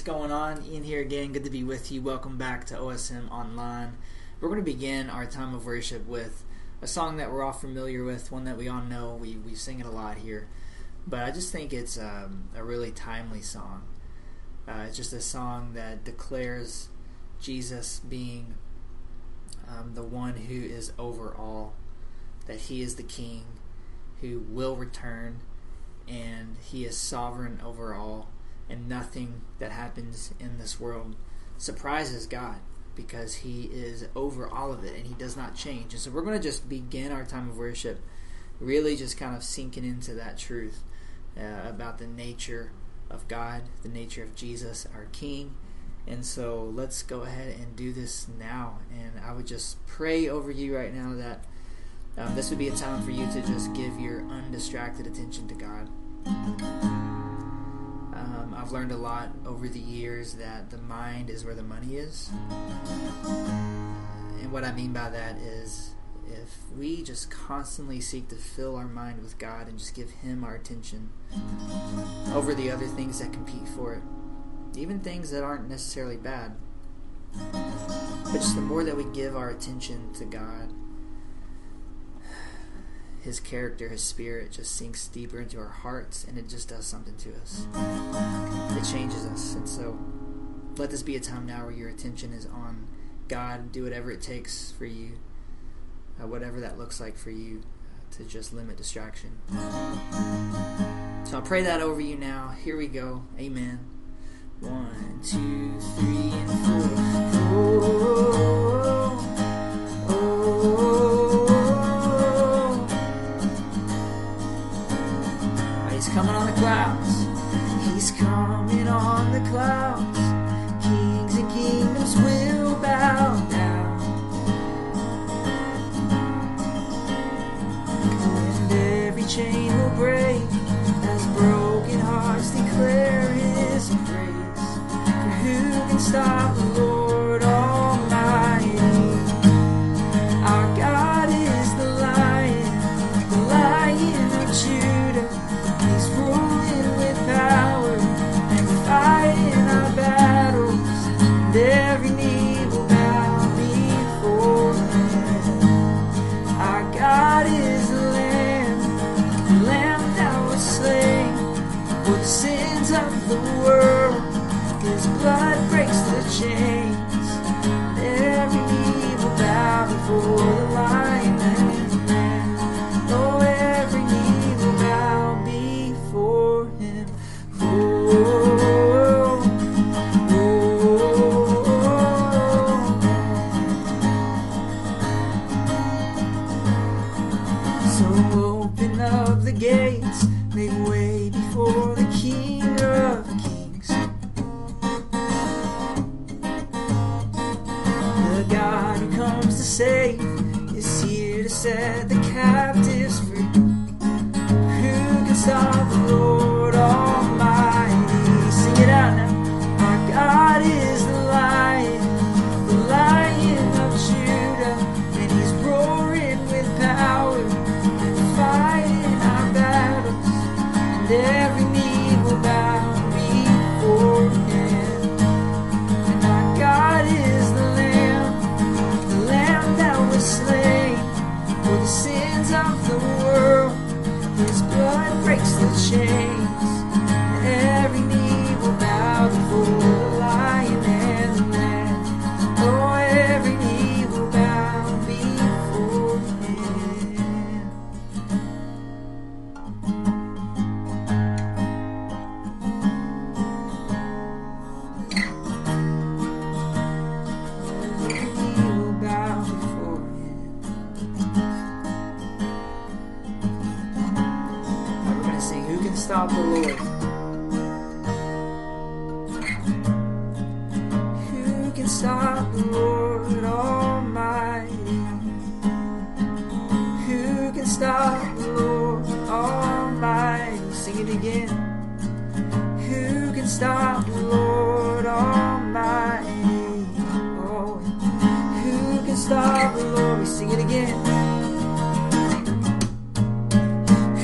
What's going on? Ian here again. Good to be with you. Welcome back to OSM Online. We're going to begin our time of worship with a song that we're all familiar with, one that we all know. We, we sing it a lot here. But I just think it's um, a really timely song. Uh, it's just a song that declares Jesus being um, the one who is over all, that he is the king who will return, and he is sovereign over all and nothing that happens in this world surprises God because He is over all of it and He does not change. And so we're going to just begin our time of worship really just kind of sinking into that truth uh, about the nature of God, the nature of Jesus, our King. And so let's go ahead and do this now. And I would just pray over you right now that um, this would be a time for you to just give your undistracted attention to God. I've learned a lot over the years that the mind is where the money is. And what I mean by that is if we just constantly seek to fill our mind with God and just give Him our attention over the other things that compete for it, even things that aren't necessarily bad, but just the more that we give our attention to God his character, his spirit just sinks deeper into our hearts and it just does something to us. It changes us. And so let this be a time now where your attention is on God. Do whatever it takes for you, uh, whatever that looks like for you, uh, to just limit distraction. So I'll pray that over you now. Here we go. Amen. One, two, three, and four. Oh, breaks Stop the Lord Almighty? Oh, who can stop the Lord? We sing it again.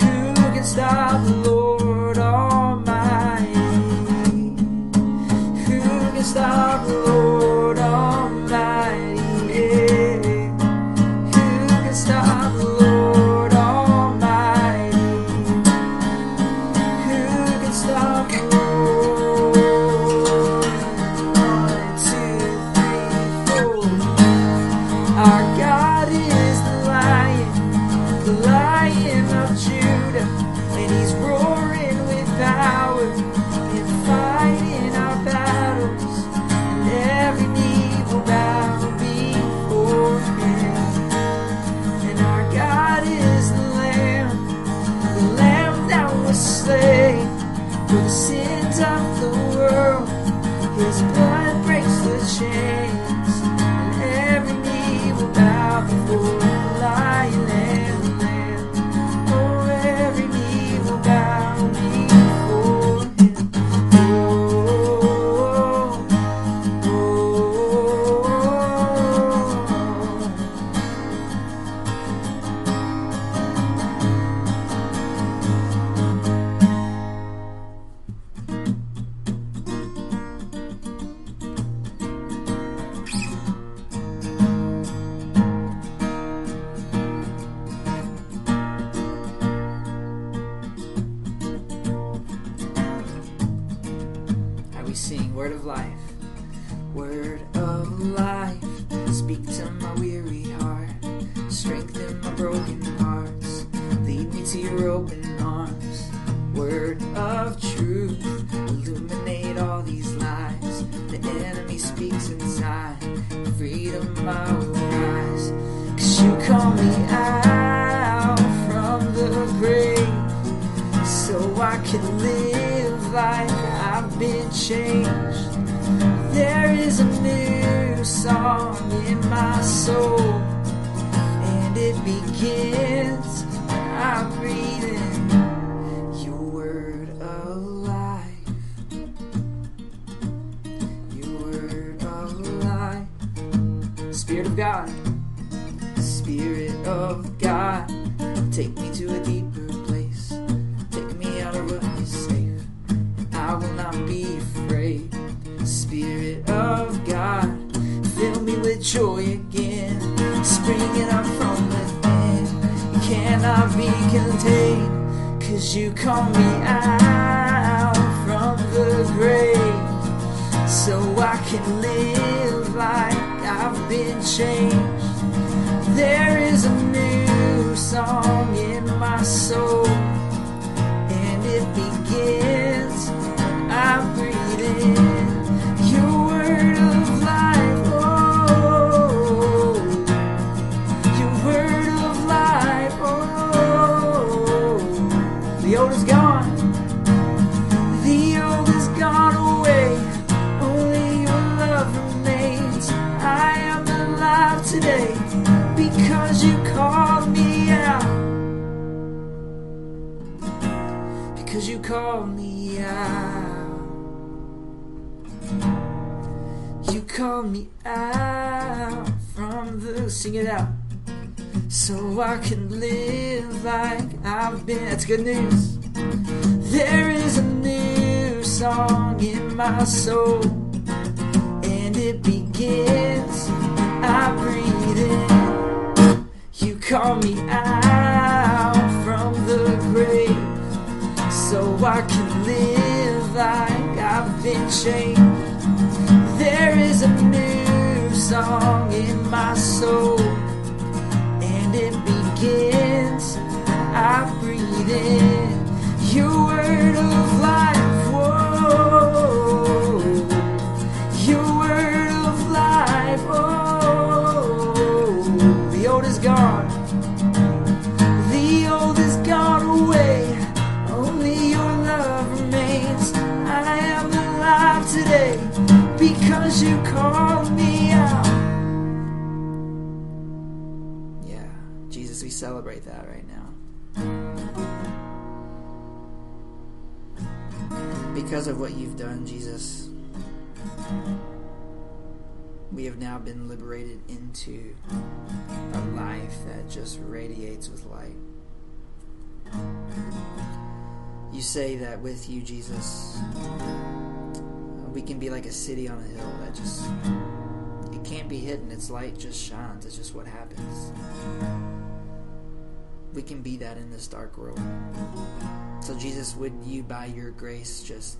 Who can stop the Lord call me out from the grave so I can live like I've been changed. There is a new song in my soul, and it begins when I breathe in your word of life. Your word of life. Spirit of God, Spirit of God, take me to a deeper place. Take me out of what is safe. I will not be afraid. Spirit of God, fill me with joy again. Springing up from within. You cannot be contained. Cause you call me out from the grave. So I can live like I've been changed. There is a Called me out from the sing it out. So I can live like I've been. That's good news. There is a new song in my soul, and it begins. I breathe in. You call me out from the grave so I can live like I've been changed. There is a new song in my soul, and it begins. Celebrate that right now. Because of what you've done, Jesus, we have now been liberated into a life that just radiates with light. You say that with you, Jesus, we can be like a city on a hill that just, it can't be hidden. Its light just shines. It's just what happens. We can be that in this dark world. So, Jesus, would you, by your grace, just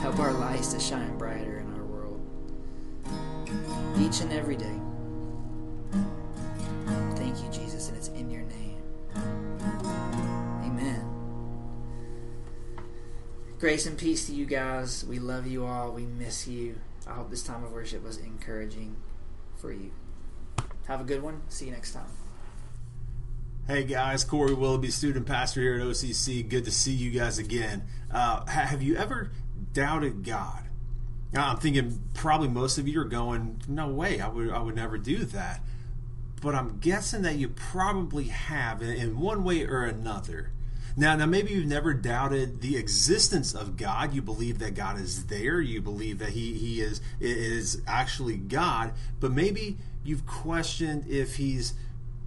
help our lights to shine brighter in our world each and every day? Thank you, Jesus, and it's in your name. Amen. Grace and peace to you guys. We love you all. We miss you. I hope this time of worship was encouraging for you. Have a good one. See you next time. Hey guys, Corey Willoughby, student pastor here at OCC. Good to see you guys again. Uh, have you ever doubted God? Now, I'm thinking probably most of you are going, no way, I would, I would never do that. But I'm guessing that you probably have in one way or another. Now, now maybe you've never doubted the existence of God. You believe that God is there. You believe that He He is is actually God. But maybe you've questioned if He's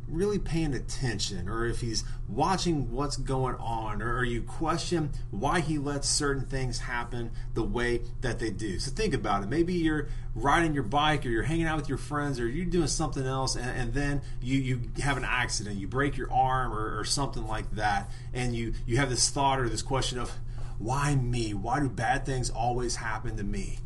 really paying attention or if he's watching what's going on or, you question why he lets certain things happen the way that they do. So think about it. Maybe you're riding your bike or you're hanging out with your friends or you're doing something else and, and then you, you have an accident, you break your arm or, or something like that, and you, you have this thought or this question of, why me? Why do bad things always happen to me?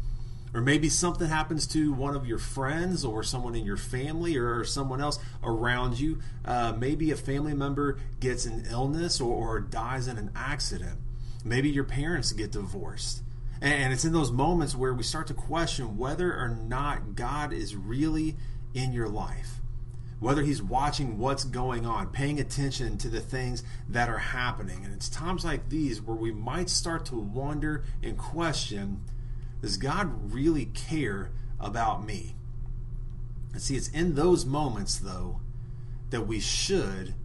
Or maybe something happens to one of your friends or someone in your family or someone else around you. Uh, maybe a family member gets an illness or, or dies in an accident. Maybe your parents get divorced. And it's in those moments where we start to question whether or not God is really in your life. Whether he's watching what's going on, paying attention to the things that are happening. And it's times like these where we might start to wonder and question does God really care about me? And see, it's in those moments, though, that we should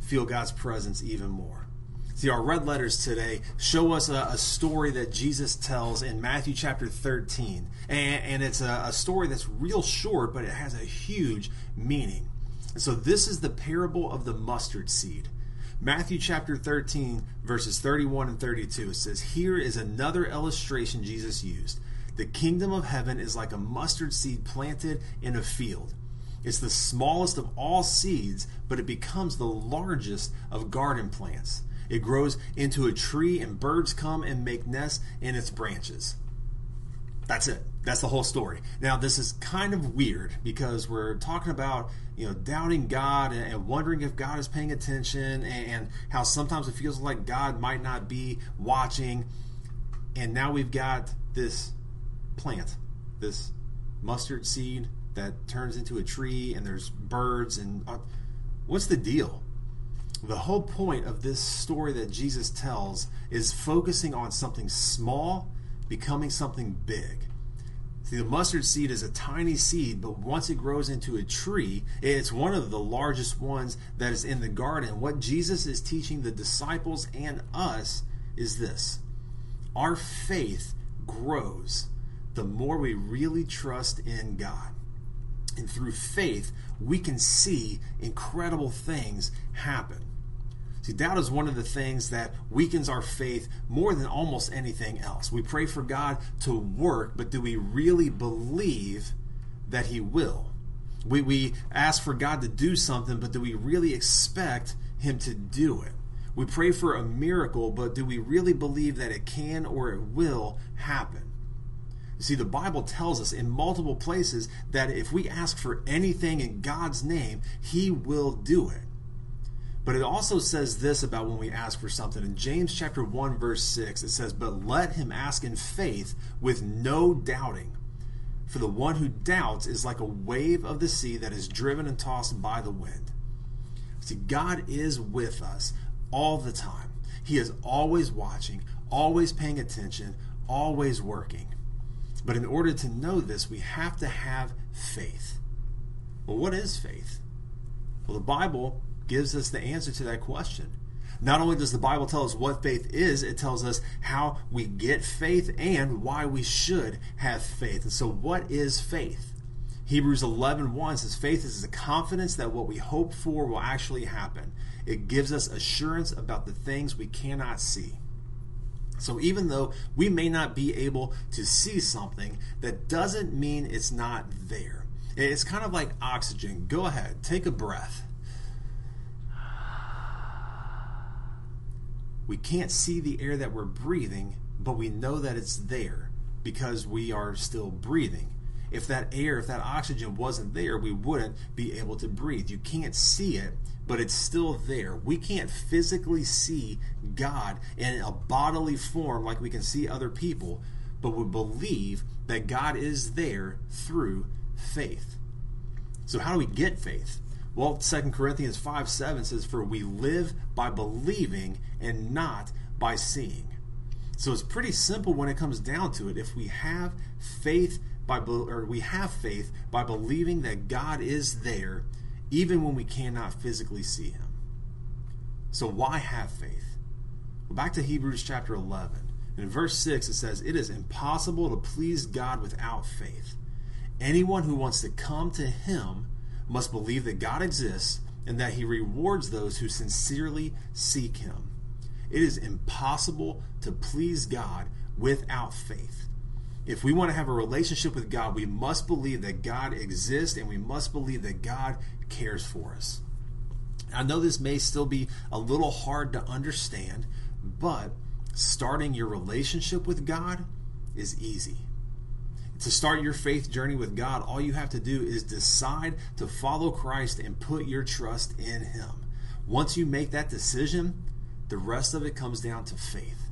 feel God's presence even more. See, our red letters today show us a, a story that Jesus tells in Matthew chapter 13. And, and it's a, a story that's real short, but it has a huge meaning. And so, this is the parable of the mustard seed. Matthew chapter 13, verses 31 and 32, it says, Here is another illustration Jesus used. The kingdom of heaven is like a mustard seed planted in a field. It's the smallest of all seeds, but it becomes the largest of garden plants. It grows into a tree, and birds come and make nests in its branches. That's it. That's the whole story. Now, this is kind of weird because we're talking about, you know, doubting God and wondering if God is paying attention and how sometimes it feels like God might not be watching. And now we've got this plant, this mustard seed that turns into a tree and there's birds and uh, what's the deal? The whole point of this story that Jesus tells is focusing on something small becoming something big. See, the mustard seed is a tiny seed, but once it grows into a tree, it's one of the largest ones that is in the garden. What Jesus is teaching the disciples and us is this our faith grows the more we really trust in God. And through faith, we can see incredible things happen. See, doubt is one of the things that weakens our faith more than almost anything else. We pray for God to work, but do we really believe that He will? We, we ask for God to do something, but do we really expect Him to do it? We pray for a miracle, but do we really believe that it can or it will happen? You see, the Bible tells us in multiple places that if we ask for anything in God's name, He will do it. But it also says this about when we ask for something. In James chapter 1 verse 6, it says, "But let him ask in faith with no doubting. For the one who doubts is like a wave of the sea that is driven and tossed by the wind." See, God is with us all the time. He is always watching, always paying attention, always working. But in order to know this, we have to have faith. Well, what is faith? Well, the Bible gives us the answer to that question. Not only does the Bible tell us what faith is, it tells us how we get faith and why we should have faith. And so, what is faith? Hebrews 11 1 says, Faith is the confidence that what we hope for will actually happen. It gives us assurance about the things we cannot see. So, even though we may not be able to see something, that doesn't mean it's not there. It's kind of like oxygen. Go ahead, take a breath. We can't see the air that we're breathing, but we know that it's there because we are still breathing. If that air, if that oxygen wasn't there, we wouldn't be able to breathe. You can't see it, but it's still there. We can't physically see God in a bodily form like we can see other people, but we believe that God is there through faith. So, how do we get faith? Well, 2 Corinthians 5 7 says, For we live by believing and not by seeing. So it's pretty simple when it comes down to it. If we have faith by or we have faith by believing that God is there even when we cannot physically see him. So why have faith? Well, back to Hebrews chapter 11. In verse 6 it says, "It is impossible to please God without faith. Anyone who wants to come to him must believe that God exists and that he rewards those who sincerely seek him. It is impossible to please God without faith. If we want to have a relationship with God, we must believe that God exists and we must believe that God cares for us. I know this may still be a little hard to understand, but starting your relationship with God is easy to start your faith journey with God, all you have to do is decide to follow Christ and put your trust in Him. Once you make that decision, the rest of it comes down to faith.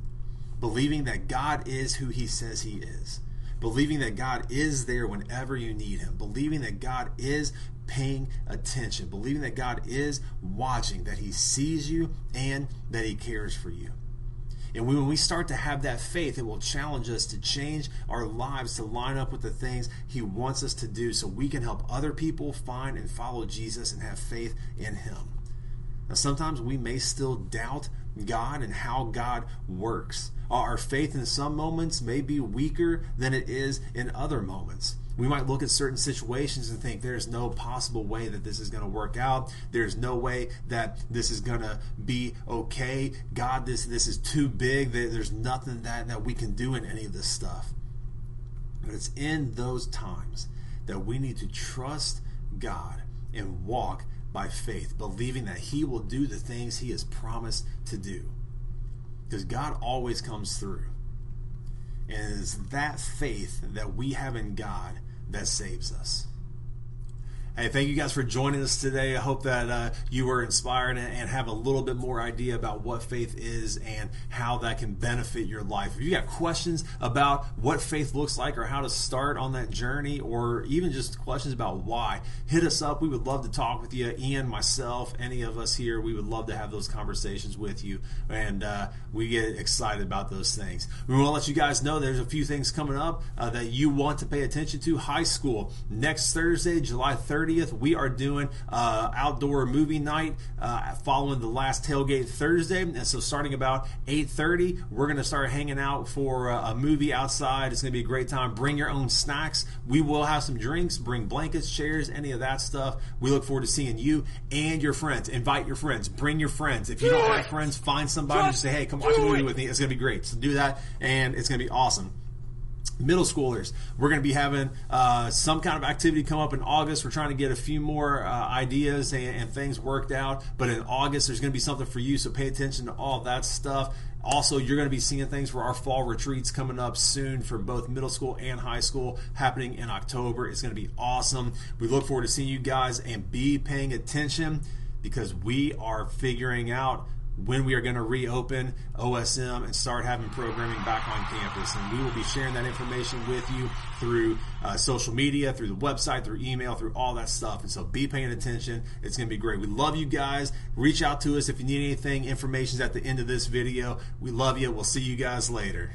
Believing that God is who He says He is. Believing that God is there whenever you need Him. Believing that God is paying attention. Believing that God is watching, that He sees you and that He cares for you. And when we start to have that faith, it will challenge us to change our lives to line up with the things He wants us to do so we can help other people find and follow Jesus and have faith in Him. Now, sometimes we may still doubt God and how God works. Our faith in some moments may be weaker than it is in other moments. We might look at certain situations and think there's no possible way that this is going to work out. There's no way that this is going to be okay. God, this this is too big. There's nothing that, that we can do in any of this stuff. But it's in those times that we need to trust God and walk by faith, believing that He will do the things He has promised to do. Because God always comes through. And it is that faith that we have in God that saves us. Hey, thank you guys for joining us today. I hope that uh, you were inspired and, have a little bit more idea about what faith is and how that can benefit your life. If you got questions about what faith looks like or how to start on that journey, or even just questions about why, hit us up. We would love to talk with you. Ian, myself, any of us here, we would love to have those conversations with you. And uh, we get excited about those things. We want to let you guys know there's a few things coming up uh, that you want to pay attention to. High school, next Thursday, July 30th. 30th, we are doing uh, outdoor movie night uh, following the last tailgate Thursday. And so starting about 8.30, we're going to start hanging out for uh, a movie outside. It's going to be a great time. Bring your own snacks. We will have some drinks. Bring blankets, chairs, any of that stuff. We look forward to seeing you and your friends. Invite your friends. Bring your friends. If you do not have friends, find somebody and say, hey, come watch a movie with me. It's going to be great. So do that, and it's going to be awesome middle schoolers. We're going to be having uh, some kind of activity come up in august. We're trying to get a few more uh, ideas and, and, things worked out. But in august there's going to be something for you so pay attention to all that stuff. Also you're going to be seeing things for our fall retreats coming up soon for both middle school and high school happening in october. It's going to be awesome. We look forward to seeing you guys and be paying attention because we are figuring out when we are going to reopen OSM and start having programming back on campus. And we will be sharing that information with you through uh, social media, through the website, through email, through all that stuff. And so be paying attention. It's going to be great. We love you guys. Reach out to us if you need anything. Information's at the end of this video. We love you. We'll see you guys later.